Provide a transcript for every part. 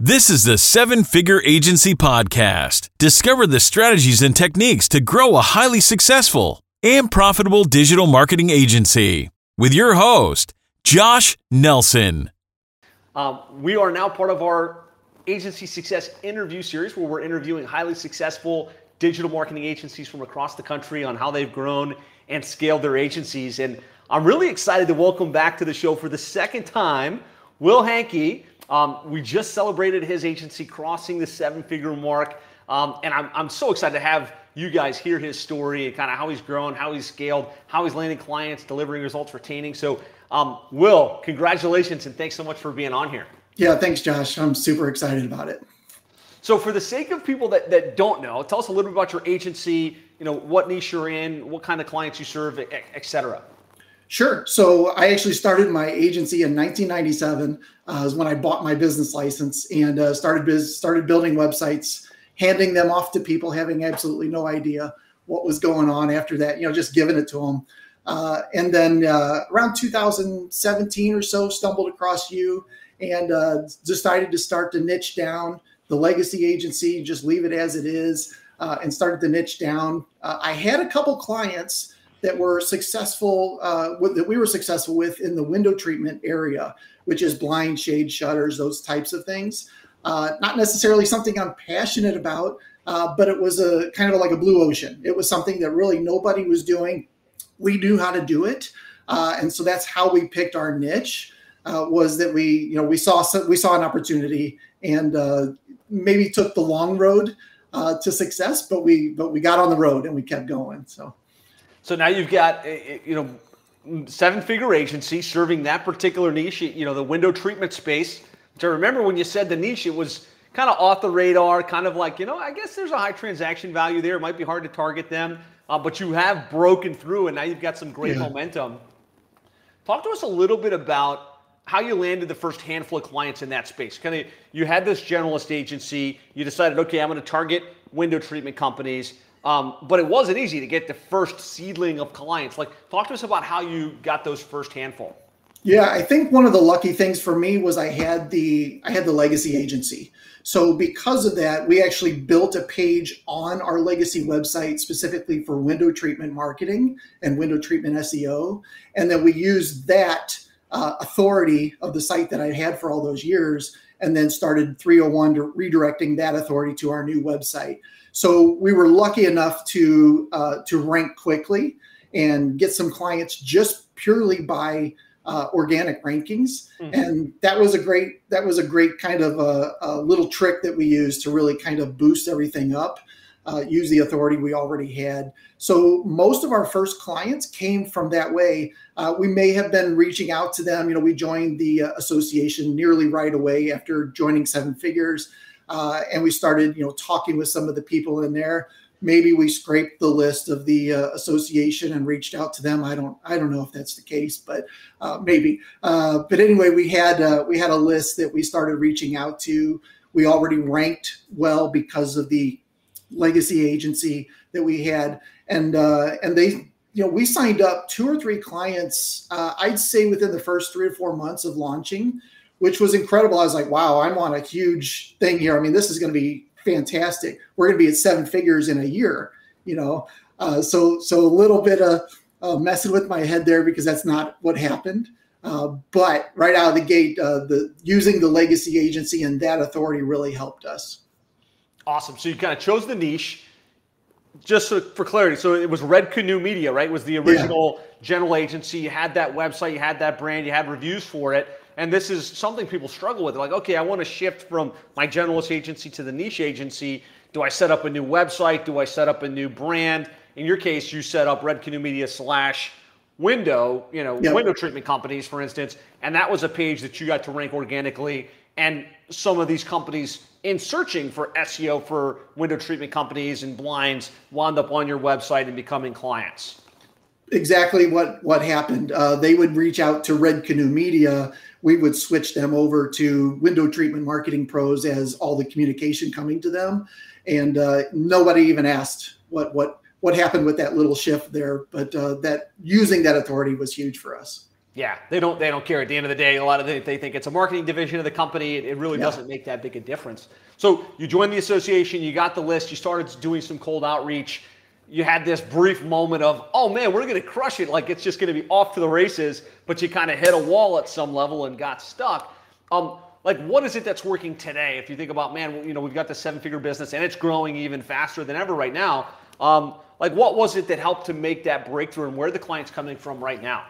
This is the Seven Figure Agency Podcast. Discover the strategies and techniques to grow a highly successful and profitable digital marketing agency with your host, Josh Nelson. Um, we are now part of our agency success interview series where we're interviewing highly successful digital marketing agencies from across the country on how they've grown and scaled their agencies. And I'm really excited to welcome back to the show for the second time Will Hanke. Um, we just celebrated his agency crossing the seven figure mark. Um, and I'm, I'm so excited to have you guys hear his story and kind of how he's grown, how he's scaled, how he's landing clients, delivering results, retaining. So, um, Will, congratulations and thanks so much for being on here. Yeah, thanks, Josh. I'm super excited about it. So, for the sake of people that, that don't know, tell us a little bit about your agency. You know what niche you're in, what kind of clients you serve, et cetera. Sure. So I actually started my agency in 1997. Uh, is when I bought my business license and uh, started biz- started building websites, handing them off to people, having absolutely no idea what was going on after that. You know, just giving it to them. Uh, and then uh, around 2017 or so, stumbled across you and uh, decided to start to niche down the legacy agency, just leave it as it is, uh, and started to niche down. I had a couple clients that were successful uh, that we were successful with in the window treatment area, which is blind shade shutters, those types of things. Uh, not necessarily something I'm passionate about, uh, but it was a kind of like a blue ocean. It was something that really nobody was doing. We knew how to do it, uh, and so that's how we picked our niche. Uh, was that we you know we saw we saw an opportunity and uh, maybe took the long road to success, but we but we got on the road and we kept going. So. So now you've got, eh, eh, you know, seven figure agency serving that particular niche, you know, the window treatment space. Which I remember when you said the niche, it was kind of off the radar, kind of like, you know, I guess there's a high transaction value there. It might be hard to target them, uh, but you have broken through and now you've got some great yeah. momentum. Talk to us a little bit about how you landed the first handful of clients in that space. Kind of, you had this generalist agency. You decided, okay, I'm going to target window treatment companies. Um, but it wasn't easy to get the first seedling of clients. Like, talk to us about how you got those first handful. Yeah, I think one of the lucky things for me was I had the I had the legacy agency. So because of that, we actually built a page on our legacy website specifically for window treatment marketing and window treatment SEO, and then we used that uh, authority of the site that I had for all those years, and then started 301 to redirecting that authority to our new website. So we were lucky enough to uh, to rank quickly and get some clients just purely by uh, organic rankings, mm-hmm. and that was a great that was a great kind of a, a, little trick that we used to really kind of boost everything up. Uh, use the authority we already had. So most of our first clients came from that way. Uh, we may have been reaching out to them. You know, we joined the uh, association nearly right away after joining Seven Figures uh, and we started, you know, talking with some of the people in there. Maybe we scraped the list of the uh, association and reached out to them. I don't, I don't know if that's the case, but uh, maybe. Uh, but anyway, we had uh, we had a list that we started reaching out to. We already ranked well because of the legacy agency that we had, and uh, and they you know, we signed up two or three clients, uh, I'd say within the first three or four months of launching which was incredible. I was like, wow, I'm on a huge thing here. I mean, this is going to be fantastic. We're going to be at seven figures in a year, you know. Uh, so so a little bit of uh, messing with my head there because that's not what happened. Uh, but right out of the gate, uh, the using the legacy agency and that authority really helped us. Awesome. So you kind of chose the niche. Just so, for clarity, so it was Red Canoe Media, right? It was the original yeah. general agency. You had that website, you had that brand, you had reviews for it and this is something people struggle with. like, okay, I want to shift from my generalist agency to the niche agency. Do I set up a new website? Do I set up a new brand? In your case, you set up Red Canoe Media slash window, you know, yep. window treatment companies, for instance, and that was a page that you got to rank organically. And some of these companies in searching for SEO for window treatment companies and blinds wound up on your website and becoming clients exactly what what happened. Uh, they would reach out to Red Canoe Media. We would switch them over to Window Treatment Marketing Pros as all the communication coming to them, and uh, nobody even asked what what what happened with that little shift there. But uh, that using that authority was huge for us. Yeah, they don't they don't care. At the end of the day, a lot of they, they think it's a marketing division of the company. It, it really yeah. doesn't make that big a difference. So you joined the association, you got the list, you started doing some cold outreach. You had this brief moment of, oh man, we're going to crush it. Like it's just going to be off to the races. But you kind of hit a wall at some level and got stuck. Um, like what is it that's working today? If you think about, man, you know, we've got the seven-figure business and it's growing even faster than ever right now. Um, like what was it that helped to make that breakthrough, and where the clients coming from right now?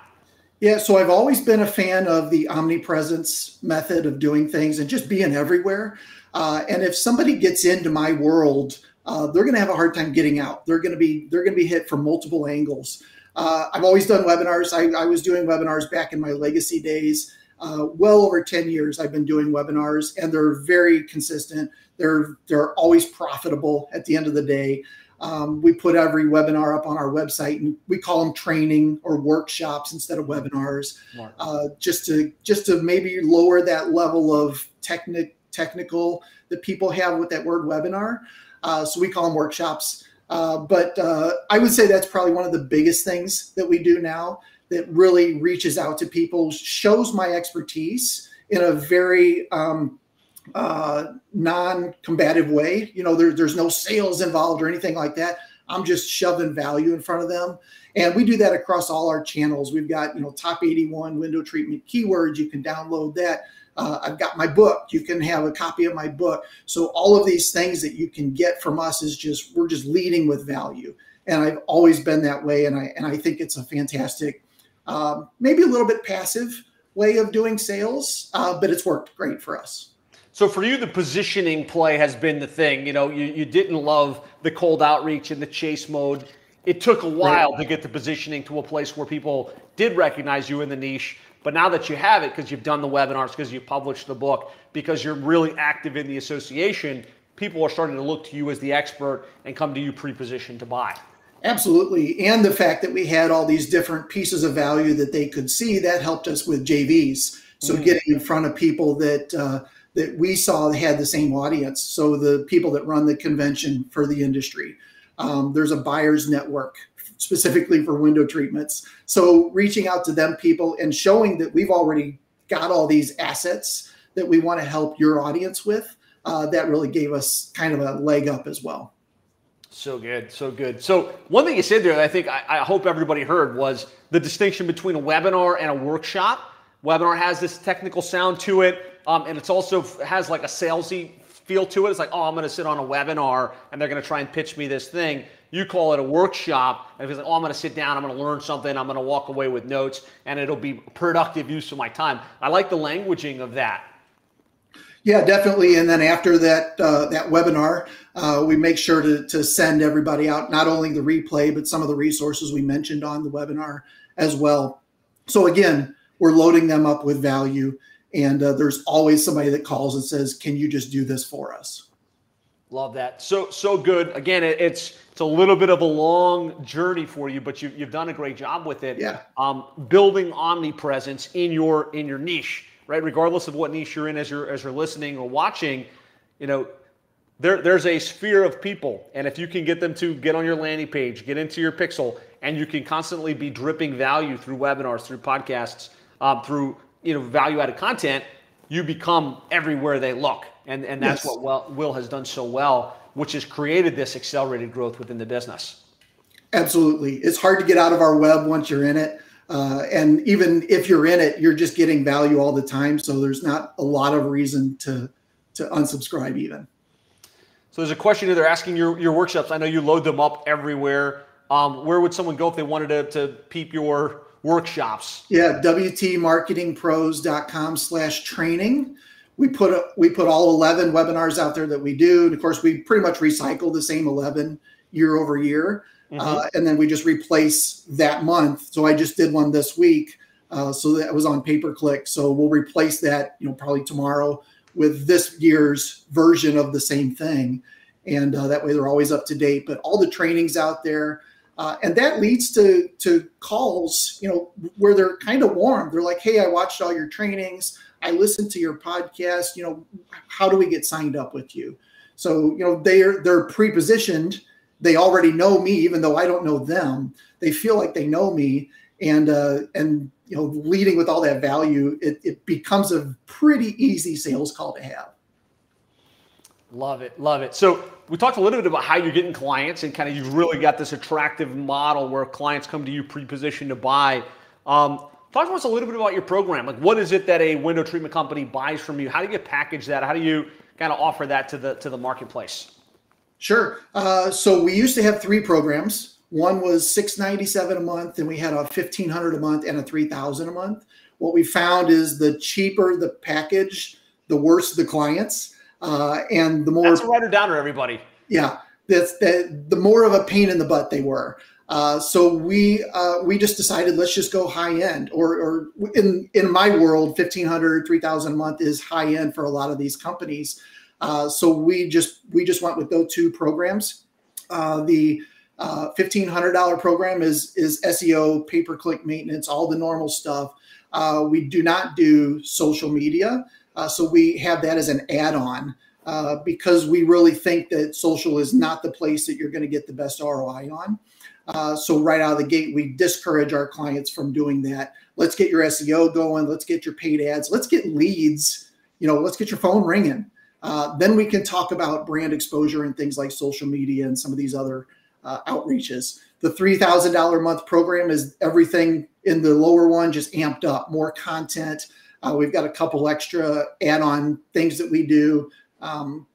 Yeah, so I've always been a fan of the omnipresence method of doing things and just being everywhere. Uh, and if somebody gets into my world, uh, they're going to have a hard time getting out. They're going to be they're going to be hit from multiple angles. Uh, I've always done webinars. I, I, was doing webinars back in my legacy days. Uh, well over 10 years I've been doing webinars and they're very consistent. They're they're always profitable at the end of the day. Um, we put every webinar up on our website and we call them training or workshops instead of webinars uh, just to just to maybe lower that level of technic, technical that people have with that word webinar uh, so we call them workshops uh, but uh, i would say that's probably one of the biggest things that we do now that really reaches out to people, shows my expertise in a very um, uh, non-combative way. You know, there, there's no sales involved or anything like that. I'm just shoving value in front of them. And we do that across all our channels. We've got, you know, top 81 window treatment keywords. You can download that. Uh, I've got my book. You can have a copy of my book. So all of these things that you can get from us is just we're just leading with value. And I've always been that way. And I and I think it's a fantastic um, maybe a little bit passive way of doing sales, uh, but it's worked great for us. So for you, the positioning play has been the thing. You know, you, you didn't love the cold outreach and the chase mode. It took a while right. to get the positioning to a place where people did recognize you in the niche. But now that you have it, because you've done the webinars, because you've published the book, because you're really active in the association, people are starting to look to you as the expert and come to you pre-positioned to buy. Absolutely. And the fact that we had all these different pieces of value that they could see, that helped us with JVs. So mm. getting in front of people that uh, that we saw had the same audience. So the people that run the convention for the industry. Um, there's a buyers network specifically for window treatments. So reaching out to them people and showing that we've already got all these assets that we want to help your audience with, uh, that really gave us kind of a leg up as well. So good, so good. So one thing you said there that I think I, I, hope everybody heard was the distinction between a webinar and a workshop. Webinar has this technical sound to it, um, and it's also has like a salesy feel to it. It's like, oh, I'm going to sit on a webinar and they're going to try and pitch me this thing. You call it a workshop, and it's like, oh, I'm going to sit down, I'm going to learn something, I'm going to walk away with notes, and it'll be productive use of my time. I like the languaging of that. Yeah, definitely. And then after that uh, that webinar, uh, we make sure to, to send everybody out not only the replay but some of the resources we mentioned on the webinar as well. So again, we're loading them up with value, and uh, there's always somebody that calls and says, "Can you just do this for us?" Love that. So so good. Again, it, it's it's a little bit of a long journey for you, but you, you've done a great job with it. Yeah. Um, building omnipresence in your in your niche right? Regardless of what niche you're in as you're as you're listening or watching, you know, there, there's a sphere of people. And if you can get them to get on your landing page, get into your pixel, and you can constantly be dripping value through webinars, through podcasts, um, through you know value-added content, you become everywhere they look. And, and that's yes. what Will has done so well, which has created this accelerated growth within the business. Absolutely. It's hard to get out of our web once you're in it. Uh, and even if you're in it, you're just getting value all the time. So there's not a lot of reason to to unsubscribe even. So there's a question here. They're asking your, your workshops. I know you load them up everywhere. Um, where would someone go if they wanted to, to peep your workshops? Yeah, wtmarketingpros.com slash training. We put we put all 11 webinars out there that we do. And of course, we pretty much recycle the same 11 year over year. Mm-hmm. Uh, and then we just replace that month. So I just did one this week. Uh, so that was on pay per click. So we'll replace that, you know, probably tomorrow with this year's version of the same thing. And uh, that way they're always up to date. But all the trainings out there, uh, and that leads to to calls, you know, where they're kind of warm. They're like, "Hey, I watched all your trainings. I listened to your podcast. You know, how do we get signed up with you?" So you know they're they're pre-positioned they already know me, even though I don't know them. They feel like they know me, and uh, and you know, leading with all that value, it, it becomes a pretty easy sales call to have. Love it, love it. So we talked a little bit about how you're getting clients and kind of you've really got this attractive model where clients come to you pre-positioned to buy. Um, talk to us a little bit about your program. Like, what is it that a window treatment company buys from you? How do you package that? How do you kind of offer that to the to the marketplace? Sure. Uh, so we used to have three programs. One was six ninety seven a month, and we had a fifteen hundred a month and a three thousand a month. What we found is the cheaper the package, the worse the clients. Uh, and the more that's a writer downer, everybody. Yeah, that's that. The more of a pain in the butt they were. Uh, so we uh, we just decided let's just go high end, or or in in my world, 1500 3000 a month is high end for a lot of these companies. Uh, so we just we just went with those two programs. Uh, the uh, $1500 program is is SEO, pay per click maintenance, all the normal stuff. Uh, we do not do social media. Uh, so we have that as an add-on uh, because we really think that social is not the place that you're going to get the best ROI on. Uh, so right out of the gate, we discourage our clients from doing that. Let's get your SEO going. Let's get your paid ads. Let's get leads. You know, let's get your phone ringing. Uh, then we can talk about brand exposure and things like social media and some of these other uh, outreaches. The $3,000 a month program is everything in the lower one, just amped up, more content, uh, we've got a couple extra add on things that we do. Um,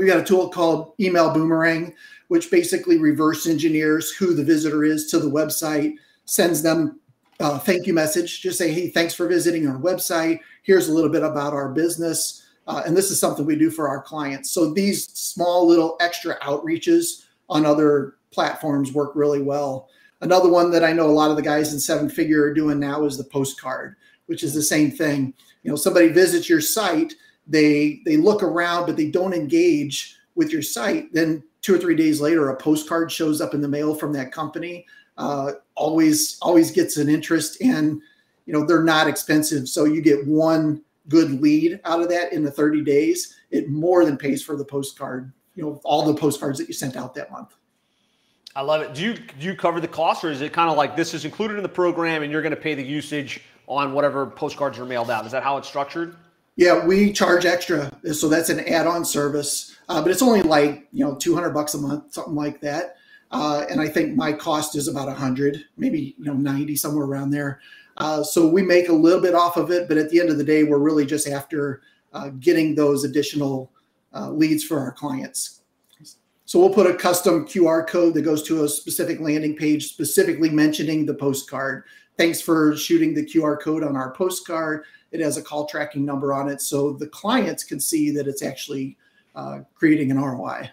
we've got a tool called Email Boomerang, which basically reverse engineers who the visitor is to the website, sends them a thank you message. Just say, hey, thanks for visiting our website. Here's a little bit about our business. Uh, and this is something we do for our clients. So these small little extra outreaches on other platforms work really well. Another one that I know a lot of the guys in seven figure are doing now is the postcard which is the same thing. You know, somebody visits your site, they they look around, but they don't engage with your site. Then two or three days later, a postcard shows up in the mail from that company. Uh, always always gets an interest, and you know they're not expensive, so you get one good lead out of that in the 30 days. It more than pays for the postcard. You know, all the postcards that you sent out that month. I love it. Do you do you cover the cost, or is it kind of like this is included in the program, and you're going to pay the usage on whatever postcards are mailed out. Is that how it's structured? Yeah, we charge extra, so that's an add-on service, uh, but it's only like you know 200 bucks a month, something like that. Uh, and I think my cost is about 100, maybe you know 90, somewhere around there. Uh, so we make a little bit off of it, but at the end of the day, we're really just after uh, getting those additional uh, leads for our clients. So we'll put a custom QR code that goes to a specific landing page, specifically mentioning the postcard thanks for shooting the QR code on our postcard. It has a call tracking number on it, so the clients can see that it's actually uh, creating an ROI.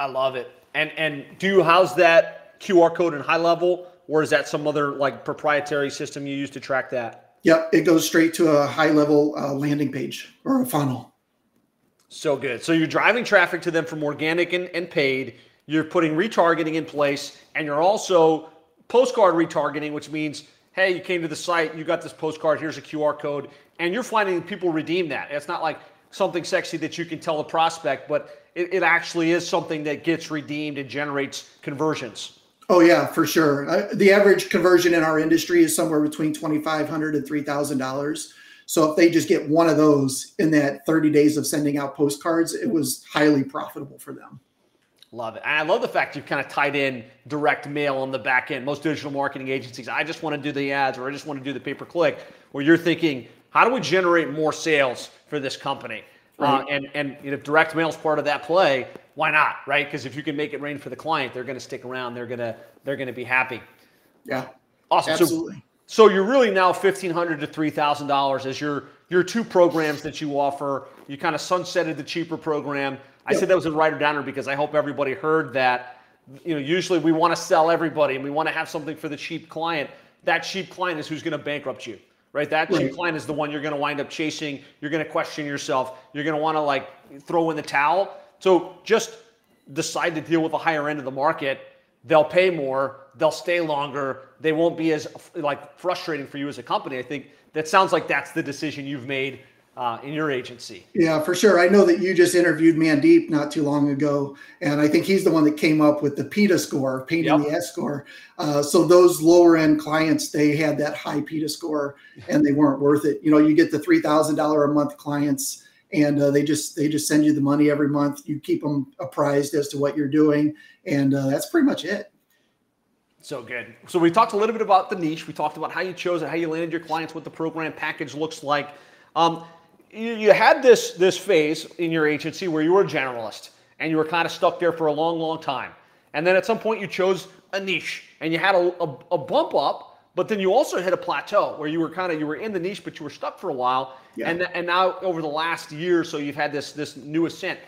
I love it. And and do you house that QR code in high level, or is that some other like proprietary system you use to track that? Yep, it goes straight to a high level uh, landing page or a funnel. So good. So you're driving traffic to them from organic and, and paid. You're putting retargeting in place, and you're also postcard retargeting, which means hey, you came to the site, you got this postcard, here's a QR code, and you're finding people redeem that. It's not like something sexy that you can tell a prospect, but it, it actually is something that gets redeemed and generates conversions. Oh yeah, for sure. Uh, the average conversion in our industry is somewhere between twenty five hundred and three thousand dollars. So if they just get one of those in that thirty days of sending out postcards, it was highly profitable for them. Love it. And I love the fact you've kind of tied in direct mail on the back end. Most digital marketing agencies, I just want to do the ads or I just want to do the pay per click, where you're thinking, how do we generate more sales for this company? Uh, right. Uh, and and if direct mail is part of that play, why not? Right? Because if you can make it rain for the client, they're going to stick around. They're gonna they're going to be happy. Yeah. Awesome. Absolutely. So, so you're really now fifteen hundred to three thousand dollars as your your two programs that you offer. You kind of sunsetted the cheaper program I said that was a writer downer because I hope everybody heard that. You know, usually we want to sell everybody and we want to have something for the cheap client. That cheap client is who's going to bankrupt you, right? That right. cheap client is the one you're going to wind up chasing. You're going to question yourself. You're going to want to like throw in the towel. So just decide to deal with the higher end of the market. They'll pay more. They'll stay longer. They won't be as like frustrating for you as a company. I think that sounds like that's the decision you've made uh, in your agency. Yeah, for sure. I know that you just interviewed Mandeep not too long ago, and I think he's the one that came up with the PITA score, painting yep. the S score. Uh, so those lower end clients, they had that high PITA score, and they weren't worth it. You know, you get the three thousand dollar a month clients, and uh, they just they just send you the money every month. You keep them apprised as to what you're doing, and uh, that's pretty much it. So good. So we talked a little bit about the niche. We talked about how you chose it, how you landed your clients, what the program package looks like. Um, you, you had this this phase in your agency where you were a generalist and you were kind of stuck there for a long, long time. And then at some point you chose a niche and you had a, a, a bump up, but then you also hit a plateau where you were kind of you were in the niche, but you were stuck for a while. Yeah. And and now over the last year or so, you've had this this new ascent.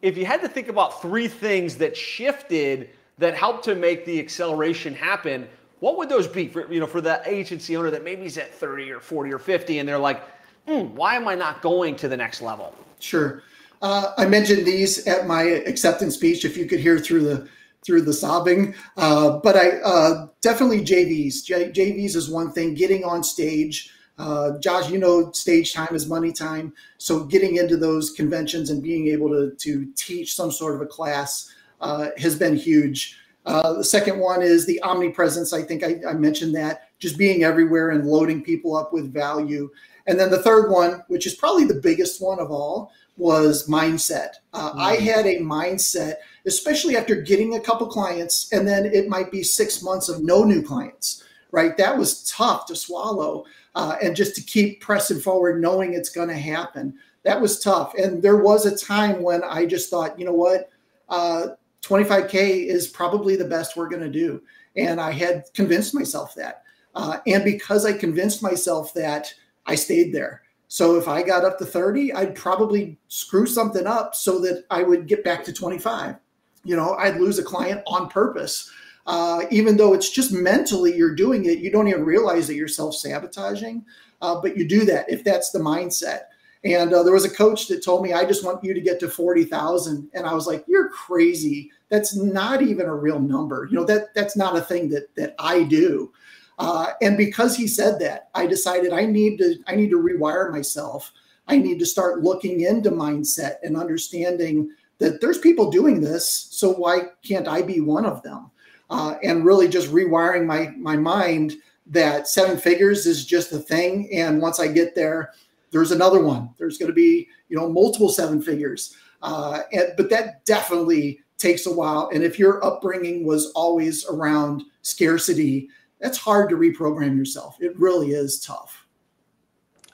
If you had to think about three things that shifted that helped to make the acceleration happen, what would those be for you know for that agency owner that maybe is at 30 or 40 or 50 and they're like, mm, why am I not going to the next level? Sure. Uh, I mentioned these at my acceptance speech. If you could hear through the through the sobbing, uh, but I uh, definitely JVs. J- JVs is one thing. Getting on stage, uh, Josh, you know, stage time is money time. So getting into those conventions and being able to to teach some sort of a class uh, has been huge. Uh, the second one is the omnipresence. I think I, I mentioned that just being everywhere and loading people up with value. And then the third one, which is probably the biggest one of all, was mindset. Uh, mm-hmm. I had a mindset, especially after getting a couple clients, and then it might be six months of no new clients, right? That was tough to swallow. Uh, and just to keep pressing forward, knowing it's going to happen. That was tough. And there was a time when I just thought, you know what? Uh, 25K is probably the best we're going to do. And I had convinced myself that. Uh, and because I convinced myself that, I stayed there. So if I got up to 30, I'd probably screw something up so that I would get back to 25. You know, I'd lose a client on purpose. Uh, even though it's just mentally you're doing it, you don't even realize that you're self sabotaging. Uh, but you do that if that's the mindset. And uh, there was a coach that told me, I just want you to get to 40,000. And I was like, you're crazy. That's not even a real number. You know, that that's not a thing that that I do. Uh, and because he said that, I decided I need to I need to rewire myself. I need to start looking into mindset and understanding that there's people doing this. So why can't I be one of them? Uh, and really just rewiring my my mind that seven figures is just a thing. And once I get there, there's another one. There's going to be you know multiple seven figures. Uh, and, but that definitely takes a while. And if your upbringing was always around scarcity, that's hard to reprogram yourself. It really is tough.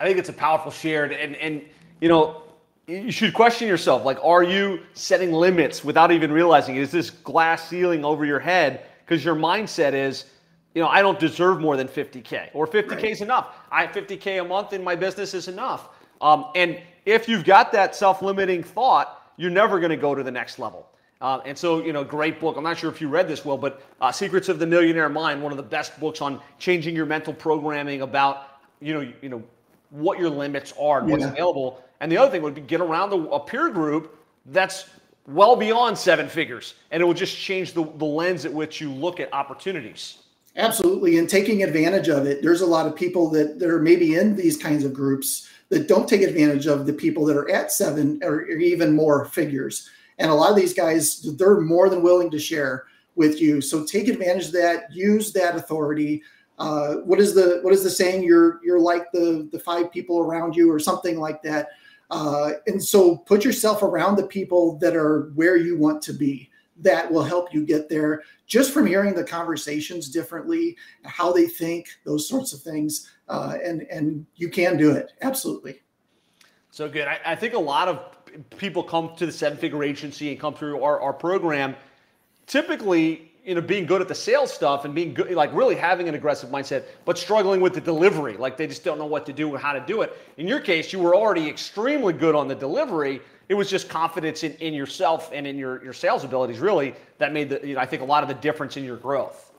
I think it's a powerful shared and and you know you should question yourself like are you setting limits without even realizing it? Is this glass ceiling over your head because your mindset is you know I don't deserve more than 50k or 50k right. is enough. I have 50k a month in my business is enough. Um, and if you've got that self-limiting thought, you're never going to go to the next level. Uh, and so, you know, great book. I'm not sure if you read this, well, but uh, Secrets of the Millionaire Mind, one of the best books on changing your mental programming about, you know, you know, what your limits are and what's yeah. available. And the other thing would be get around a, a peer group that's well beyond seven figures, and it will just change the, the lens at which you look at opportunities. Absolutely, and taking advantage of it. There's a lot of people that, that are maybe in these kinds of groups that don't take advantage of the people that are at seven or even more figures. And a lot of these guys, they're more than willing to share with you. So take advantage of that. Use that authority. Uh, what is the what is the saying? You're you're like the the five people around you, or something like that. Uh, and so put yourself around the people that are where you want to be. That will help you get there just from hearing the conversations differently, how they think, those sorts of things. Uh, and and you can do it absolutely. So good. I, I think a lot of people come to the seven figure agency and come through our, our program, typically, you know, being good at the sales stuff and being good, like really having an aggressive mindset, but struggling with the delivery. Like they just don't know what to do and how to do it. In your case, you were already extremely good on the delivery. It was just confidence in, in yourself and in your, your sales abilities, really, that made the, you know, I think a lot of the difference in your growth.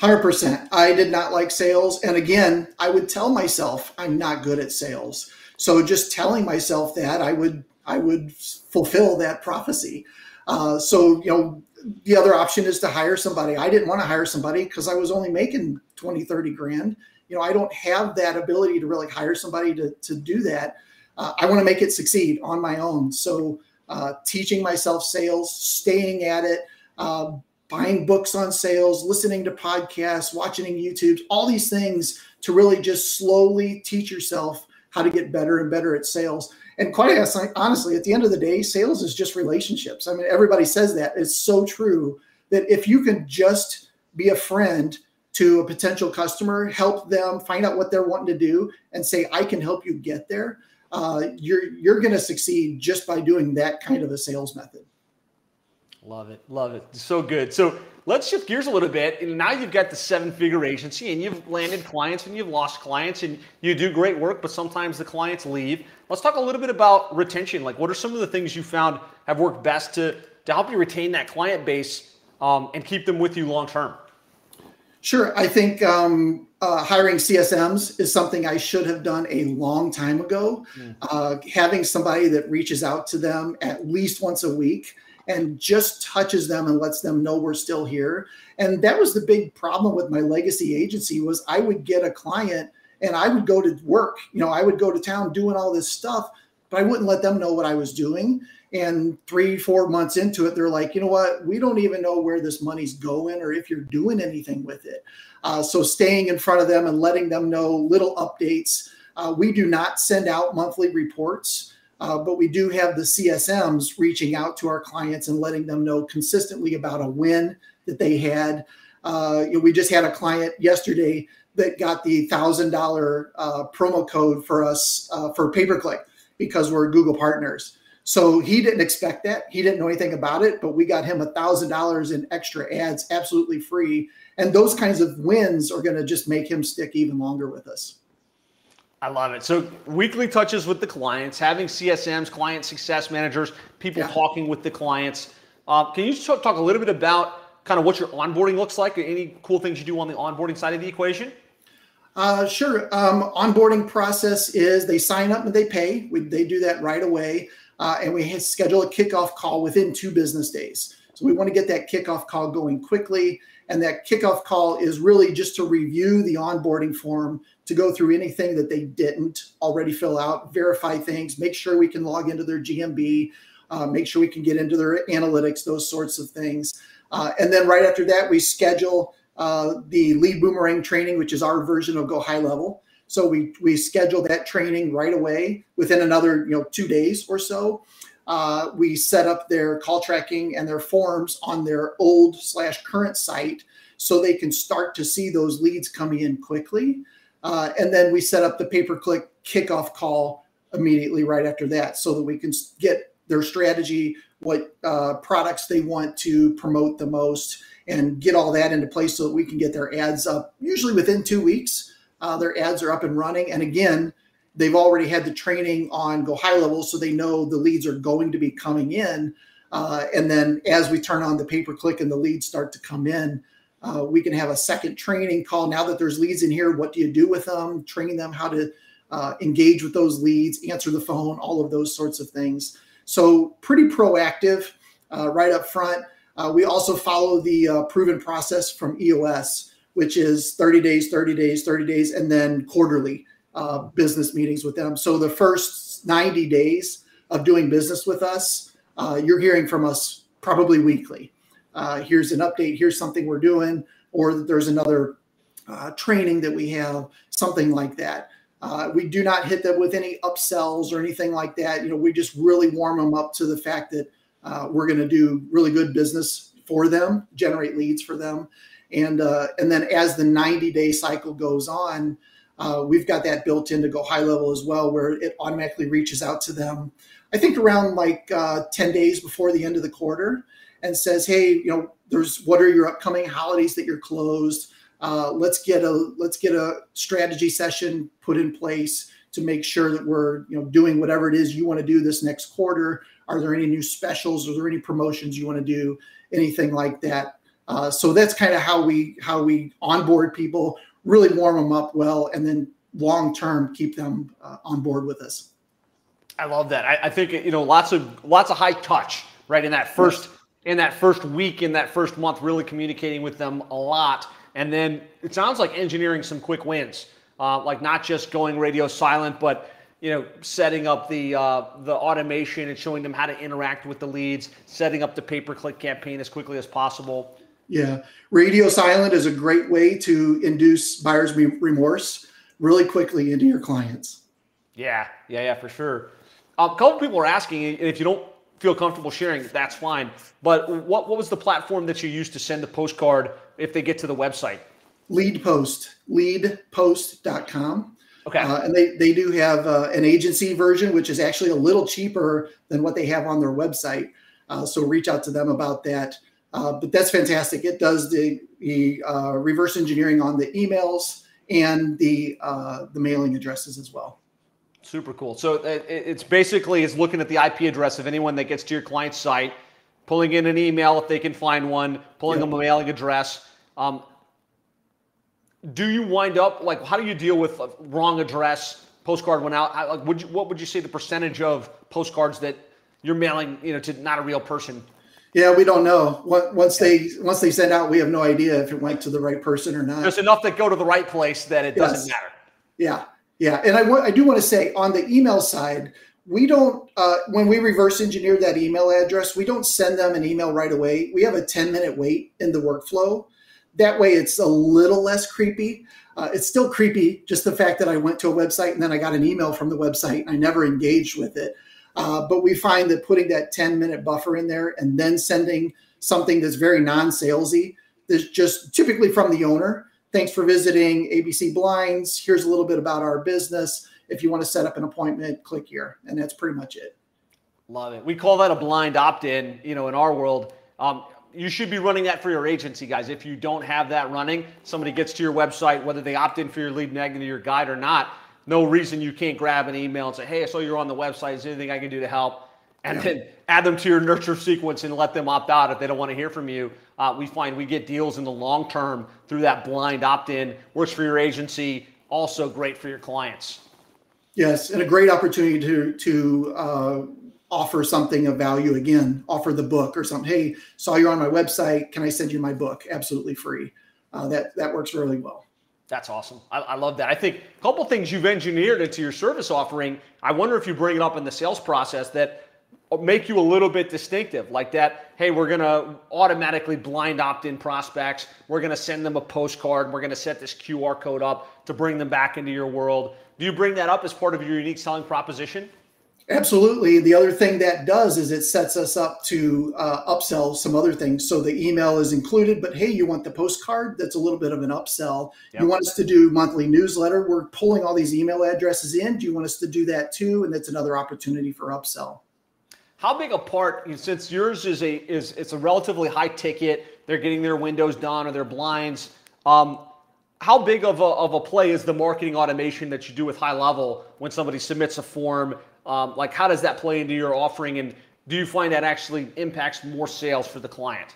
100%. I did not like sales. And again, I would tell myself I'm not good at sales. So just telling myself that I would I would fulfill that prophecy. Uh, so, you know, the other option is to hire somebody. I didn't want to hire somebody because I was only making 20, 30 grand. You know, I don't have that ability to really hire somebody to, to do that. uh, I want to make it succeed on my own. So uh, teaching myself sales, staying at it, uh, buying books on sales, listening to podcasts, watching YouTube, all these things to really just slowly teach yourself how to get better and better at sales. And quite honestly, at the end of the day, sales is just relationships. I mean, everybody says that. It's so true that if you can just be a friend to a potential customer, help them find out what they're wanting to do, and say, "I can help you get there." Uh, you're you're going to succeed just by doing that kind of a sales method. Love it, love it, so good. So let's shift gears a little bit. And now you've got the seven-figure agency, and you've landed clients, and you've lost clients, and you do great work, but sometimes the clients leave. Let's talk a little bit about retention. Like, what are some of the things you found have worked best to to help you retain that client base um, and keep them with you long term? Sure. I think um, uh, hiring CSMs is something I should have done a long time ago. Mm. Uh, having somebody that reaches out to them at least once a week and just touches them and lets them know we're still here. And that was the big problem with my legacy agency was I would get a client and I would go to work. You know, I would go to town doing all this stuff, but I wouldn't let them know what I was doing. And three, four months into it, they're like, you know what? We don't even know where this money's going or if you're doing anything with it. Uh, so staying in front of them and letting them know little updates. Uh, we do not send out monthly reports, uh, but we do have the CSMs reaching out to our clients and letting them know consistently about a win that they had. Uh, you know, we just had a client yesterday that got the thousand dollar uh, promo code for us uh, for pay per click because we're Google partners. So he didn't expect that. He didn't know anything about it, but we got him a thousand dollars in extra ads absolutely free. And those kinds of wins are going to just make him stick even longer with us. I love it. So weekly touches with the clients, having CSMs, client success managers, people yeah. talking with the clients. Uh, can you talk, talk a little bit about kind of what your onboarding looks like? Any cool things you do on the onboarding side of the equation? Uh, sure. Um, onboarding process is they sign up and they pay. We, they do that right away uh, and we schedule a kickoff call within two business days. So we want to get that kickoff call going quickly. And that kickoff call is really just to review the onboarding form, to go through anything that they didn't already fill out, verify things, make sure we can log into their GMB, uh, make sure we can get into their analytics, those sorts of things. Uh, and then right after that, we schedule uh, the lead boomerang training, which is our version of Go High Level. So we we schedule that training right away within another you know two days or so. Uh, we set up their call tracking and their forms on their old slash current site so they can start to see those leads coming in quickly. Uh, and then we set up the pay per click kickoff call immediately right after that so that we can get their strategy, what uh, products they want to promote the most, and get all that into place so that we can get their ads up usually within two weeks uh, their ads are up and running. And again, they've already had the training on go high level, so they know the leads are going to be coming in. Uh, and then as we turn on the pay per click and the leads start to come in, uh, we can have a second training call. Now that there's leads in here, what do you do with them? Training them how to uh, engage with those leads, answer the phone, all of those sorts of things. So pretty proactive uh, right up front. Uh, we also follow the uh, proven process from EOS which is 30 days, 30 days, 30 days, and then quarterly uh, business meetings with them. So the first 90 days of doing business with us, you're hearing from us probably weekly. Uh, here's an update. Here's something we're doing, or there's another uh, training that we have, something like that. Uh, we do not hit them with any upsells or anything like that. You know, we just really warm them up to the fact that uh, we're going to do really good business for them, generate leads for them, and uh, and then as the 90 day cycle goes on, uh, we've got that built in to go high level as well, where it automatically reaches out to them. I think around like uh, 10 days before the end of the quarter, and says, "Hey, you know, there's what are your upcoming holidays that you're closed? Uh, let's get a let's get a strategy session put in place to make sure that we're you know doing whatever it is you want to do this next quarter. Are there any new specials? Are there any promotions you want to do? Anything like that?" Uh, so that's kind of how we how we onboard people, really warm them up well, and then long term keep them uh, on board with us. I love that. I, I, think you know lots of lots of high touch right in that first. In that first week in that first month, really communicating with them a lot, and then it sounds like engineering some quick wins, uh, like not just going radio silent, but you know, setting up the uh, the automation and showing them how to interact with the leads, setting up the pay per click campaign as quickly as possible. Yeah, radio silent is a great way to induce buyer's remorse really quickly into your clients. Yeah, yeah, yeah, for sure. Um, a couple people are asking, and if you don't feel comfortable sharing, that's fine. But what what was the platform that you used to send the postcard if they get to the website? Lead Post, leadpost.com. Okay. Uh, and they, they do have uh, an agency version, which is actually a little cheaper than what they have on their website. Uh, so reach out to them about that. Uh, but that's fantastic. It does the, the uh, reverse engineering on the emails and the uh, the mailing addresses as well. Super cool. So it's basically it's looking at the IP address of anyone that gets to your client's site, pulling in an email if they can find one, pulling yep. them a mailing address. Um, do you wind up like how do you deal with wrong address postcard went out? Like would you what would you say the percentage of postcards that you're mailing you know to not a real person? Yeah we don't know. Once they once they send out we have no idea if it went to the right person or not. There's enough that go to the right place that it doesn't matter. Yeah yeah and i do want to say on the email side we don't uh, when we reverse engineer that email address we don't send them an email right away we have a 10 minute wait in the workflow that way it's a little less creepy. Uh, it's still creepy, just the fact that I went to a website and then I got an email from the website. I never engaged with it. Uh, but we find that putting that 10 minute buffer in there and then sending something that's very non salesy, that's just typically from the owner. Thanks for visiting ABC Blinds. Here's a little bit about our business. If you want to set up an appointment, click here. And that's pretty much it. Love it. We call that a blind opt in, you know, in our world. Um, you should be running that for your agency, guys. If you don't have that running, somebody gets to your website, whether they opt in for your lead magnet or your guide or not, no reason you can't grab an email and say, hey, I saw you're on the website. Is there anything I can do to help? And then add them to your nurture sequence and let them opt out if they don't want to hear from you. Uh, we find we get deals in the long term through that blind opt in. Works for your agency, also great for your clients. Yes, and a great opportunity to to uh, offer something of value again. Offer the book or something. Hey saw you're on my website. Can i send you my book? Absolutely free. Uh, that that works really well. That's awesome. I, I, love that. I think a couple things you've engineered into your service offering i wonder if you bring it up in the sales process that make you a little bit distinctive like that hey we're going to automatically blind opt in prospects we're going to send them a postcard we're going to set this qr code up to bring them back into your world do you bring that up as part of your unique selling proposition Absolutely. The other thing that does is it sets us up to uh, upsell some other things. So the email is included, but hey, you want the postcard? That's a little bit of an upsell. Yep. You want us to do monthly newsletter? We're pulling all these email addresses in. Do you want us to do that too? And that's another opportunity for upsell. How big a part, since yours is a is it's a relatively high ticket, they're getting their windows done or their blinds. Um, how big of a, of a play is the marketing automation that you do with high level when somebody submits a form um, like, how does that play into your offering, and do you find that actually impacts more sales for the client?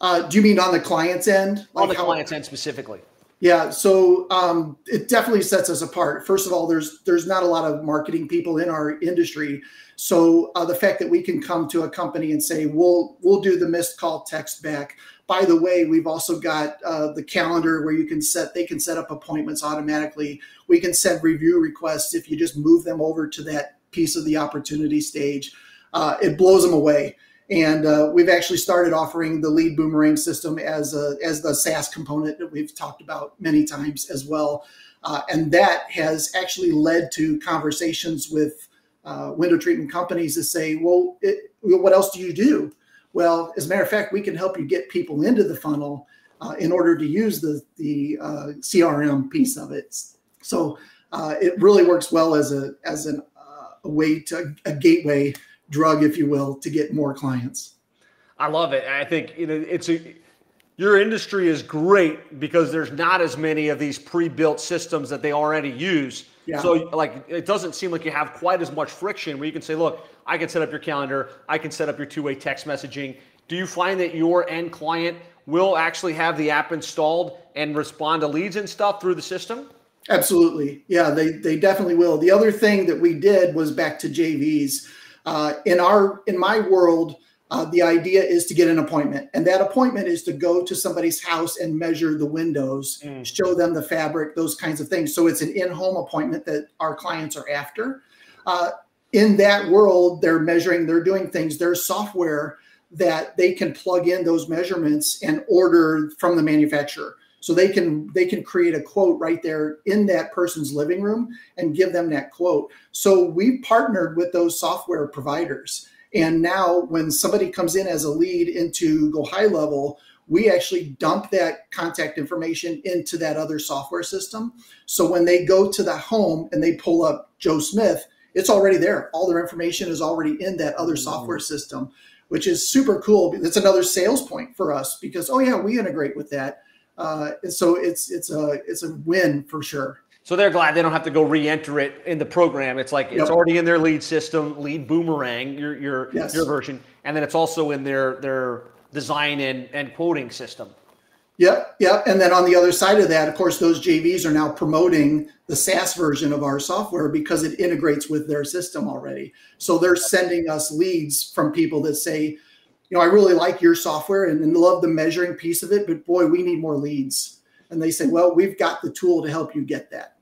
Uh, do you mean on the client's end? Like on the how, client's end specifically. Yeah, so um, it definitely sets us apart. First of all, there's there's not a lot of marketing people in our industry, so uh, the fact that we can come to a company and say we'll we'll do the missed call text back. By the way, we've also got uh, the calendar where you can set they can set up appointments automatically. We can send review requests if you just move them over to that piece of the opportunity stage. Uh, it blows them away. And uh, we've actually started offering the lead boomerang system as a, as the SaaS component that we've talked about many times as well. Uh, and that has actually led to conversations with uh, window treatment companies to say, well, it, what else do you do? Well, as a matter of fact, we can help you get people into the funnel uh, in order to use the, the uh, CRM piece of it. So uh, it really works well as a, as an, a way to a gateway drug, if you will, to get more clients. I love it. I think you know it's a your industry is great because there's not as many of these pre-built systems that they already use. Yeah. So like it doesn't seem like you have quite as much friction where you can say, look, I can set up your calendar, I can set up your two-way text messaging. Do you find that your end client will actually have the app installed and respond to leads and stuff through the system? Absolutely. Yeah, they they definitely will. The other thing that we did was back to JVs uh, in our in my world, Uh, the idea is to get an appointment, and that appointment is to go to somebody's house and measure the windows, mm. show them the fabric, those kinds of things. So it's an in-home appointment that our clients are after. Uh, in that world, they're measuring, they're doing things. There's software that they can plug in those measurements and order from the manufacturer. So they can they can create a quote right there in that person's living room and give them that quote. So we've partnered with those software providers and now, when somebody comes in as a lead into Go High Level, we actually dump that contact information into that other software system. So when they go to the home and they pull up Joe Smith, it's already there. All their information is already in that other software system, which is super cool. It's another sales point for us because oh yeah, we integrate with that. Uh, and so it's it's a it's a win for sure. So they're glad they don't have to go re-enter it in the program. It's like it's yep. already in their lead system, lead boomerang, your your yes. your version, and then it's also in their their design and, and quoting system. Yep, yep. And then on the other side of that, of course, those JVs are now promoting the SaaS version of our software because it integrates with their system already. So they're sending us leads from people that say, you know, I really like your software and, and love the measuring piece of it, but boy, we need more leads. And they say, well, we've got the tool to help you get that.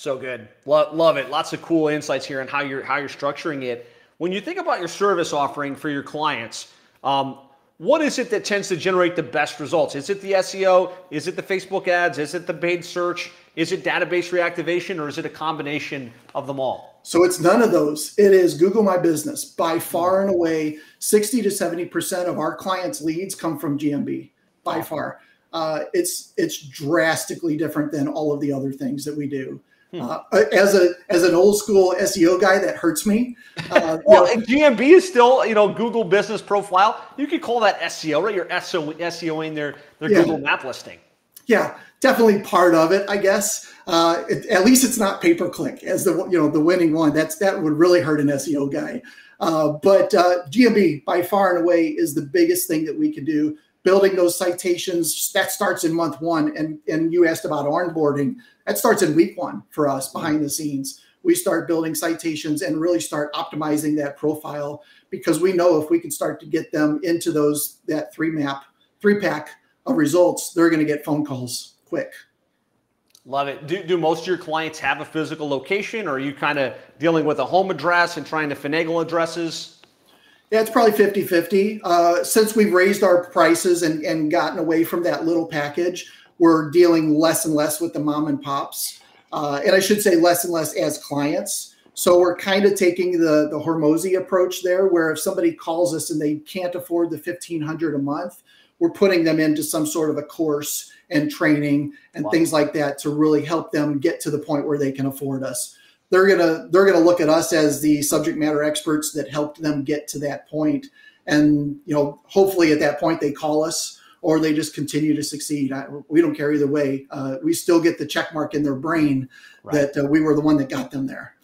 So good. Lo- love it. Lots of cool insights here on how you're how you're structuring it. When you think about your service offering for your clients, um, what is it that tends to generate the best results? Is it the SEO? Is it the Facebook ads? Is it the paid search? Is it database reactivation or is it a combination of them all? So it's none of those. It is Google My Business. By far and away, 60 to 70% of our clients' leads come from GMB by far. Uh, it's it's drastically different than all of the other things that we do. Hmm. Uh, as a as an old school SEO guy, that hurts me. Uh, well, know, GMB is still you know Google Business Profile. You could call that SEO, right? You're SEO SEOing their their yeah. Google Map listing. Yeah, definitely part of it, I guess. Uh, it, at least it's not pay per click as the you know the winning one. That's that would really hurt an SEO guy. Uh, but uh, GMB by far and away is the biggest thing that we can do building those citations that starts in month one. And and you asked about onboarding. That starts in week one for us mm-hmm. behind the scenes. We start building citations and really start optimizing that profile because we know if we can start to get them into those that three map three pack of results they're going to get phone calls quick. Love it. Do, do most of your clients have a physical location or are you kind of dealing with a home address and trying to finagle addresses yeah, it's probably 50 50. Uh, since we've raised our prices and, and gotten away from that little package, we're dealing less and less with the mom and pops. Uh, and I should say less and less as clients. So we're kind of taking the, the Hormozi approach there, where if somebody calls us and they can't afford the 1500 a month, we're putting them into some sort of a course and training and wow. things like that to really help them get to the point where they can afford us they're gonna they're gonna look at us as the subject matter experts that helped them get to that point. And you know hopefully at that point they call us or they just continue to succeed. I, we don't care either way. Uh, we still get the check mark in their brain right. that uh, we were the one that got them there.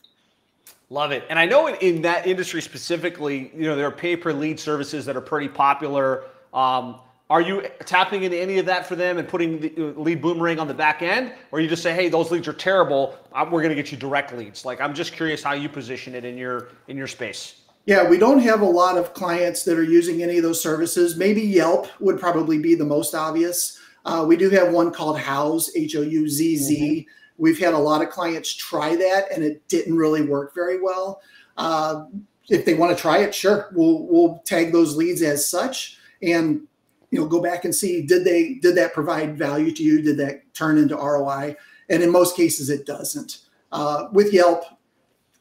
Love it. And i know in, in, that industry specifically you know there are pay per lead services that are pretty popular. Um, are you tapping into any of that for them and putting the uh, lead boomerang on the back end? Or you just say, hey, those leads are terrible. We're going to get you direct leads. Like, I'm just curious how you position it in your in your space. Yeah, we don't have a lot of clients that are using any of those services. Maybe Yelp would probably be the most obvious. Uh, we do have one called Houzz, H O U Z Z. Mm-hmm. We've had a lot of clients try that and it didn't really work very well. Uh, if they want to try it, sure, we'll, we'll tag those leads as such. And you know go back and see did they did that provide value to you? Did that turn into roi and in most cases it doesn't. Uh, with yelp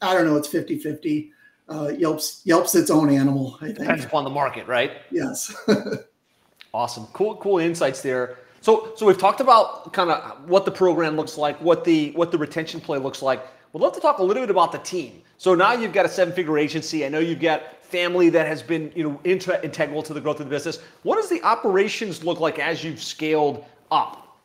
i don't know it's 50 50 uh, yelp's yelp's its own animal i think. Depends upon the market right? Yes. Awesome. Cool cool insights there. So so we've talked about kind of what the program looks like what the what the retention play looks like we'd love to talk a little bit about the team so now you've got a seven figure agency i know you've got family that has been you know integral to the growth of the business. What does the operations look like as you've scaled up?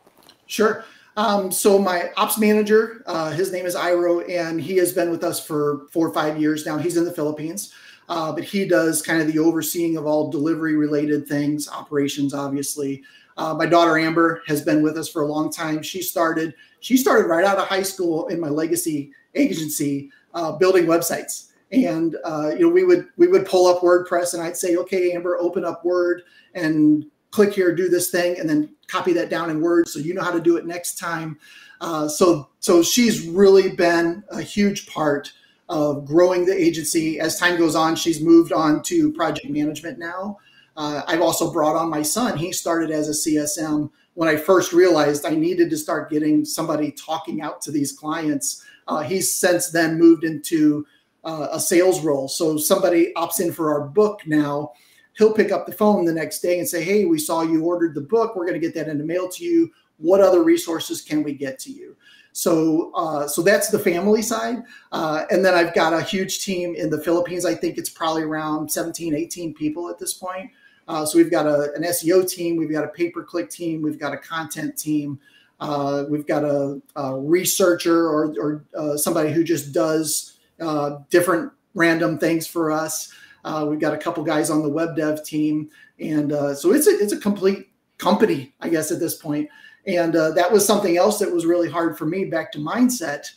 Sure. Um, so my ops manager, uh, his name is Iro, and he has been with us for four or five years now. He's in the Philippines, uh, but he does kind of the overseeing of all delivery related things, operations, obviously. Uh, my daughter Amber has been with us for a long time. She started she started right out of high school in my legacy agency, uh, building websites and uh, you know we would we would pull up WordPress, and I'd say, okay, Amber, open up Word and click here, do this thing, and then copy that down in Word so you know how to do it next time. Uh, so so she's really been a huge part of growing the agency. As time goes on, she's moved on to project management now. Uh, I've also brought on my son. He started as a CSM when I first realized I needed to start getting somebody talking out to these clients. Uh, he's since then moved into uh, a sales role. So somebody opts in for our book now. He'll pick up the phone the next day and say, Hey, we saw you ordered the book. We're going to get that in the mail to you. What other resources can we get to you? So, uh, so that's the family side. Uh, and then I've got a huge team in the Philippines. I think it's probably around 17, 18 people at this point. Uh, so we've got a, an SEO team, we've got a pay per click team, we've got a content team, uh, we've got a, a researcher or, or uh, somebody who just does uh, different random things for us. Uh, we've got a couple guys on the web dev team, and uh, so it's a, it's a complete company, I guess, at this point. And that was something else that was really hard for me. Back to mindset,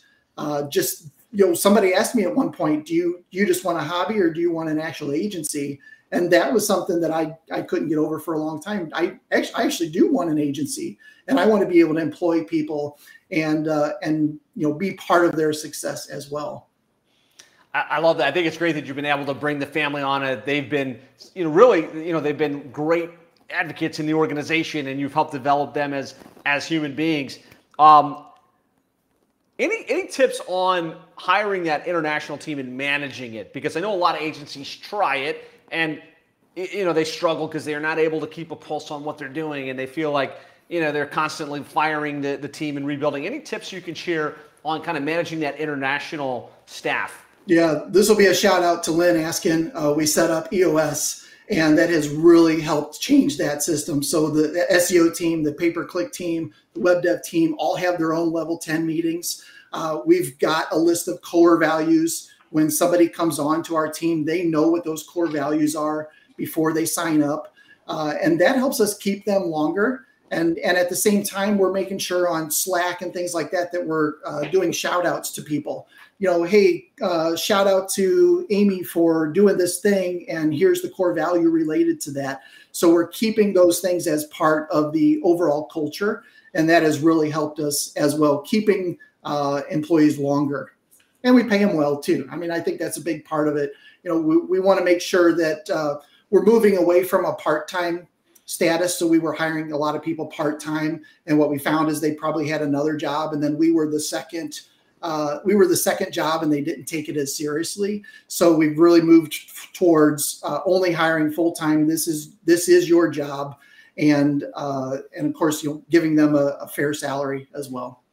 just you know, somebody asked me at one point, "Do you you just want a hobby or do you want an actual agency?" And that was something that I, I couldn't get over for a long time. I actually, I actually do want an agency, and I want to be able to employ people and uh, and you know be part of their success as well. I love that. I think it's great that you've been able to bring the family on it. They've been, you know, really, you know, they've been great advocates in the organization, and you've helped develop them as as human beings. Um, any any tips on hiring that international team and managing it? Because I know a lot of agencies try it and you know they struggle because they're not able to keep a pulse on what they're doing, and they feel like you know they're constantly firing the, the team and rebuilding. Any tips you can share on kind of managing that international staff? Yeah, this will be a shout out to Lynn Askin. Uh, we set up EOS, and that has really helped change that system. So the, the SEO team, the pay per click team, the web dev team all have their own level 10 meetings. Uh, we've got a list of core values when somebody comes on to our team, they know what those core values are before they sign up. Uh, and that helps us keep them longer. And, and at the same time, we're making sure on Slack and things like that that we're uh, doing shout outs to people. You know, hey, uh, shout out to Amy for doing this thing, and here's the core value related to that. So we're keeping those things as part of the overall culture, and that has really helped us as well, keeping uh, employees longer and we pay them well too. I mean, I think that's a big part of it. You know, we, we want to make sure that uh, we're moving away from a part-time status. So we were hiring a lot of people part-time, and what we found is they probably had another job, and then we were the second. Uh, we were the second job, and they didn't take it as seriously. So we've really moved towards uh, only hiring full-time. This is this is your job, and uh, and of course, you know, giving them a, a fair salary as well.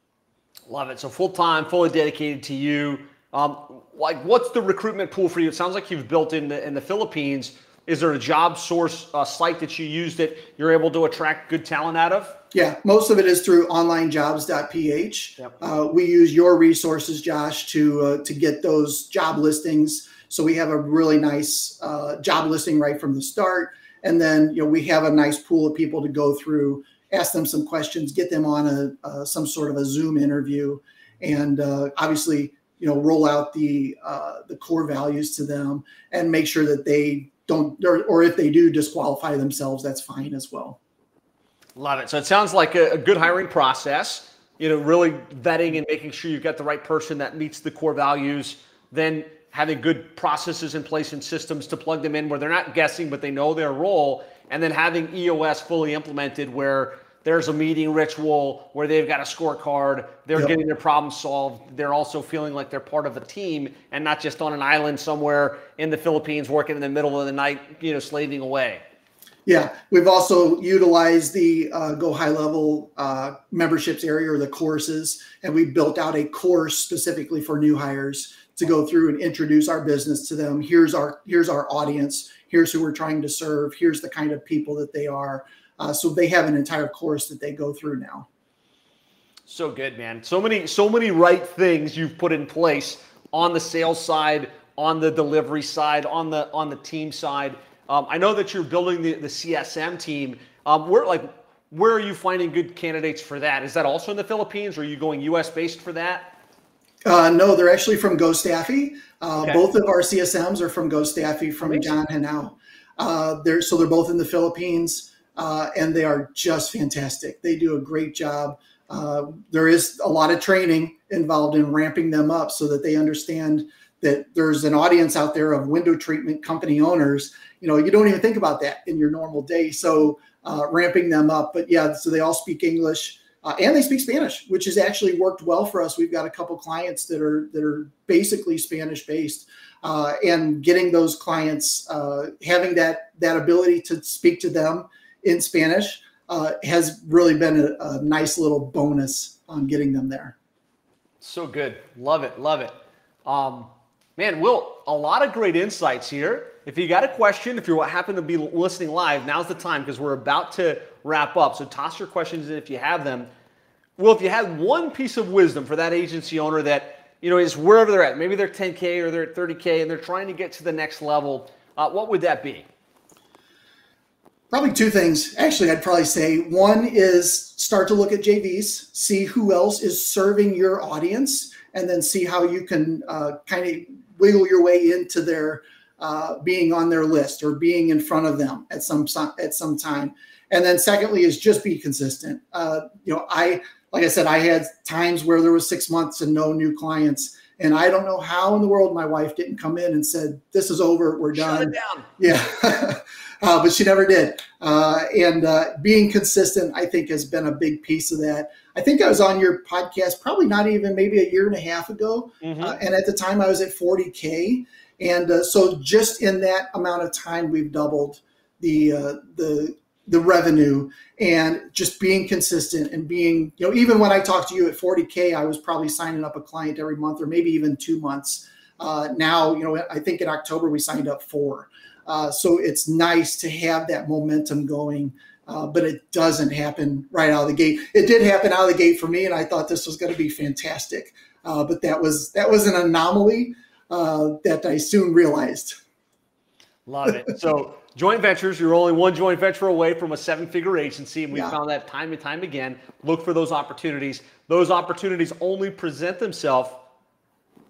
Love it. So full time, fully dedicated to you. Um, like, what's the recruitment pool for you? It sounds like you've built in the in the Philippines. Is there a job source uh, site that you use that you're able to attract good talent out of? Yeah, most of it is through onlinejobs.ph. Yep. Uh, we use your resources, Josh, to uh, to get those job listings. So we have a really nice uh, job listing right from the start, and then you know we have a nice pool of people to go through ask them some questions, get them on a some sort of a Zoom interview, and uh, obviously, you know, roll out the uh, the core values to them and make sure that they don't, or, or if they do disqualify themselves, that's fine as well. Love it. So it sounds like a, a good hiring process. You know, really vetting and making sure you've got the right person that meets the core values. Then having good processes in place and systems to plug them in where they're not guessing, but they know their role. And then having EOS fully implemented where there's a meeting ritual where they've got a scorecard, they're yep. getting their problem solved. They're also feeling like they're part of a team and not just on an island somewhere in the Philippines working in the middle of the night, you know, slaving away. Yeah, we've also utilized the uh, Go High Level uh, memberships area or the courses, and we built out a course specifically for new hires to go through and introduce our business to them. Here's our here's our audience. Here's who we're trying to serve. Here's the kind of people that they are. Uh, so they have an entire course that they go through now. So good, man. So many, so many right things you've put in place on the sales side, on the delivery side, on the on the team side. Um, I know that you're building the, the CSM team. Um, where like where are you finding good candidates for that? Is that also in the Philippines, or are you going U.S. based for that? Uh, no, they're actually from GoStaffy. Uh, okay. Both of our CSMs are from GoStaffy from Amazing. John Hanau. Uh, they're so they're both in the Philippines, uh, and they are just fantastic. They do a great job. Uh, there is a lot of training involved in ramping them up so that they understand that there's an audience out there of window treatment company owners. You know, you don't even think about that in your normal day. So uh, ramping them up, but yeah, so they all speak English. Uh, and they speak Spanish, which has actually worked well for us. We've got a couple clients that are that are basically Spanish based, uh, and getting those clients uh, having that that ability to speak to them in Spanish uh, has really been a, a, nice little bonus on getting them there. So good, love it, love it. Um, man, Will, a lot of great insights here. If you got a question, if you happen to be listening live, now's the time because we're about to wrap up. So toss your questions in if you have them. Well, if you had one piece of wisdom for that agency owner that you know is wherever they're at, maybe they're 10k or they're at 30k and they're trying to get to the next level, uh, what would that be? Probably two things. Actually, I'd probably say one is start to look at JVs, see who else is serving your audience, and then see how you can uh, kind of wiggle your way into their uh, being on their list or being in front of them at some at some time. And then secondly is just be consistent. Uh, you know, I like I said, I had times where there was six months and no new clients. And I don't know how in the world my wife didn't come in and said, "This is over. We're done." Shut it down. Yeah, uh, but she never did. Uh, and uh, being consistent, I think, has been a big piece of that. I think I was on your podcast probably not even maybe a year and a half ago, mm-hmm. Uh, and at the time I was at 40k, and uh, so just in that amount of time, we've doubled the uh, the the revenue and just being consistent and being you know even when I talked to you at 40k, I was probably signing up a client every month or maybe even two months. Uh, now you know I think in October we signed up four. Uh, so it's nice to have that momentum going. Uh, but it doesn't happen right out of the gate. It did happen out of the gate for me, and I thought this was going to be fantastic. Uh, but that was that was an anomaly uh, that I soon realized. Love it. So joint ventures, you're only one joint venture away from a seven-figure agency, and we yeah. found that time and time again. Look for those opportunities. Those opportunities only present themselves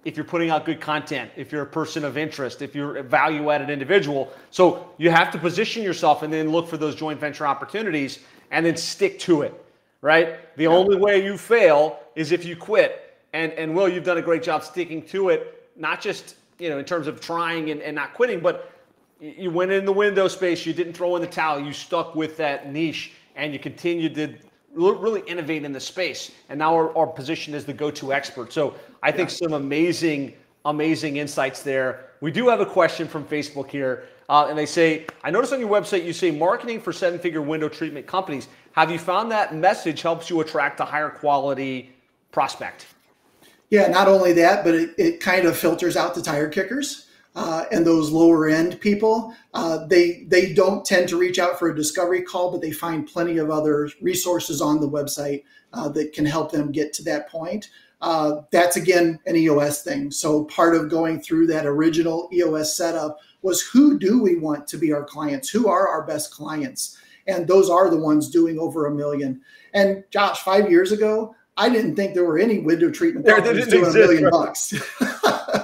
if you're putting out good content, if you're a person of interest, if you're a value-added individual. So you have to position yourself and then look for those joint venture opportunities and then stick to it. Right? The yeah. only way you fail is if you quit. And and Will, you've done a great job sticking to it not just you know in terms of trying and, and not quitting, but you went in the window space, you didn't throw in the towel, you stuck with that niche, and you continued to really innovate in the space. And now our, our position is the go-to expert. So I think some amazing, amazing insights there. We do have a question from Facebook here. Uh, and they say, I noticed on your website you say marketing for seven figure window treatment companies. Have you found that message helps you attract a higher quality prospect? Yeah, not only that, but it, it kind of filters out the tire kickers. Uh, and those lower end people, uh, they they don't tend to reach out for a discovery call, but they find plenty of other resources on the website uh, that can help them get to that point. Uh, that's again an EOS thing. So part of going through that original EOS setup was who do we want to be our clients? Who are our best clients? And those are the ones doing over a million. And Josh, five years ago, I didn't think there were any window treatment companies doing exist, a million right? bucks.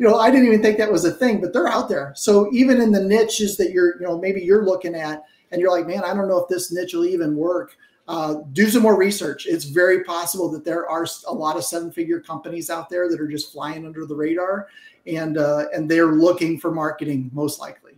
you know, I didn't even think that was a thing, but they're out there. So even in the niches that you're, you know, maybe you're looking at, and you're like, man, I don't know if this niche will even work. Uh, do some more research. It's very possible that there are a lot of seven-figure companies out there that are just flying under the radar, and uh, and they're looking for marketing most likely.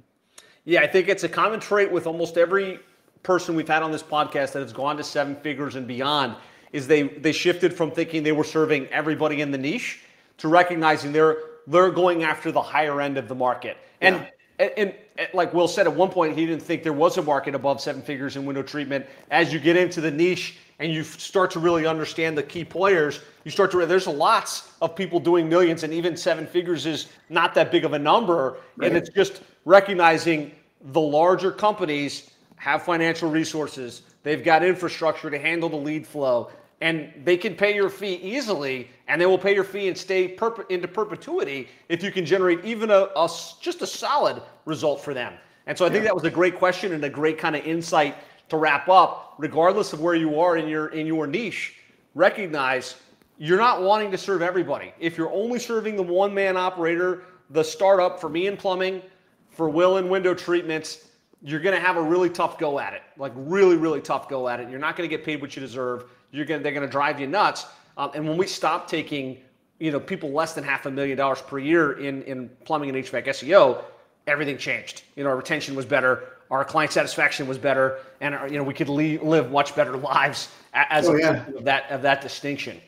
Yeah, I think it's a common trait with almost every person we've had on this podcast that has gone to seven figures and beyond is they they shifted from thinking they were serving everybody in the niche to recognizing they're they're going after the higher end of the market. And yeah. And, and, like Will said at one point, he didn't think there was a market above seven figures in window treatment. As you get into the niche and you start to really understand the key players, you start to there's lots of people doing millions, and even seven figures is not that big of a number. Right. And it's just recognizing the larger companies have financial resources, they've got infrastructure to handle the lead flow, and they can pay your fee easily and they will pay your fee and stay perp- into perpetuity if you can generate even a, a, just a solid result for them and so i think that was a great question and a great kind of insight to wrap up regardless of where you are in your in your niche recognize you're not wanting to serve everybody. If you're only serving the one man operator, the startup for me in plumbing, for Will and window treatments, you're going to have a really tough go at it. Like really, really tough go at it. You're not going to get paid what you deserve. You're to, they're going to drive you nuts. Um, and when we stop taking, you know, people less than half a million dollars per year in in plumbing and HVAC SEO, everything changed. You know, our retention was better, our client satisfaction was better, and our, you know we could live much better lives as oh, a yeah. of that of that distinction.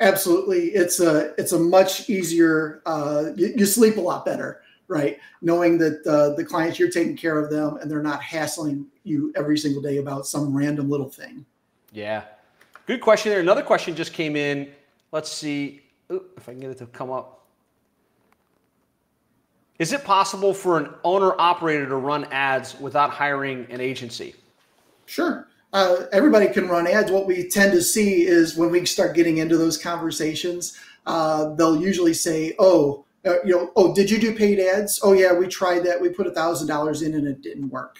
Absolutely, it's a it's a much easier. Uh, you, you sleep a lot better, right? Knowing that uh, the clients you're taking care of them and they're not hassling you every single day about some random little thing. Yeah, good question there. Another question just came in. Let's see if I can get it to come up. Is it possible for an owner operator to run ads without hiring an agency? Sure. Uh, everybody can run ads. What we tend to see is when we start getting into those conversations, uh, they'll usually say, "Oh, uh, you know, oh, did you do paid ads? Oh, yeah, we tried that. We put a thousand dollars in and it didn't work."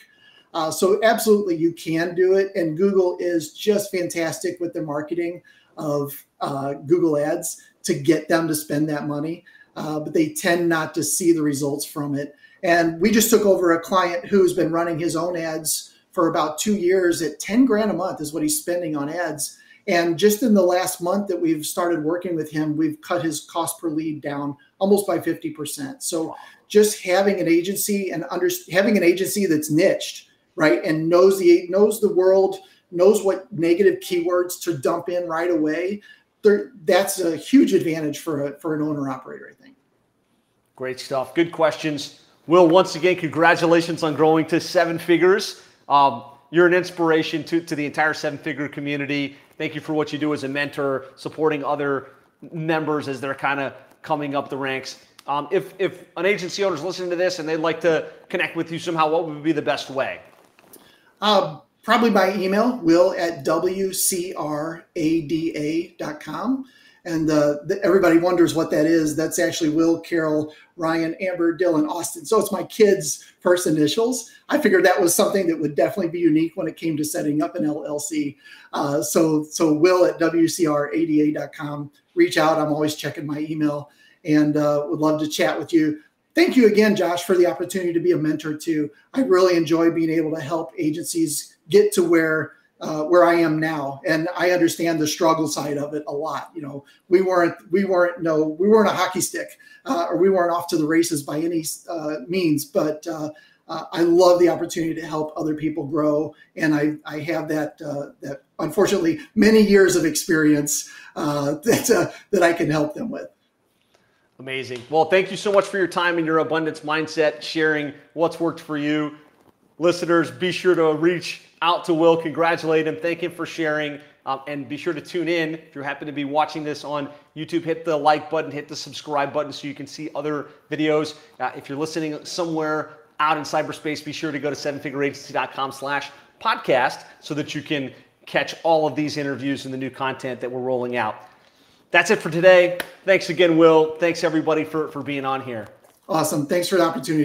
Uh, so absolutely, you can do it, and Google is just fantastic with the marketing of uh, Google Ads to get them to spend that money uh, but they tend not to see the results from it. And we just took over a client who's been running his own ads for about two years at 10 grand a month is what he's spending on ads. And just in the last month that we've started working with him, we've cut his cost per lead down almost by 50%. So just having an agency and under, having an agency that's niched, right, and knows the knows the world, knows what negative keywords to dump in right away, that's a huge advantage for a, for an owner operator, I think. Great stuff. Good questions. Will, once again, congratulations on growing to seven figures. Um, you're an inspiration to, to the entire seven figure community. Thank you for what you do as a mentor, supporting other members as they're kind of coming up the ranks. Um, if, if an agency owner is listening to this and they'd like to connect with you somehow, what would be the best way? Um, probably by email, will at wcrada.com. And uh, the, everybody wonders what that is. That's actually Will, Carol, Ryan, Amber, Dylan, Austin. So it's my kids' first initials. I figured that was something that would definitely be unique when it came to setting up an LLC. Uh, so, so Will at WCRADA.com. Reach out. I'm always checking my email and uh, would love to chat with you thank you again, Josh, for the opportunity to be a mentor too. I really enjoy being able to help agencies get to where uh, where I am now, and I understand the struggle side of it a lot. You know, we weren't we weren't no we weren't a hockey stick, uh, or we weren't off to the races by any uh, means, but. Uh, uh, I love the opportunity to help other people grow, and I, I have that uh, that unfortunately many years of experience that that I can help them with. Amazing. Well, thank you so much for your time and your abundance mindset, sharing what's worked for you. Listeners, be sure to reach out to Will, congratulate him, thank him for sharing, um, and be sure to tune in. If you happen to be watching this on YouTube, hit the like button, hit the subscribe button so you can see other videos. Uh, if you're listening somewhere out in cyberspace, be sure to go to sevenfigureagency.com slash podcast so that you can catch all of these interviews and the new content that we're rolling out. That's it for today. Thanks again, Will. Thanks everybody for, for being on here. Awesome. Thanks for the opportunity.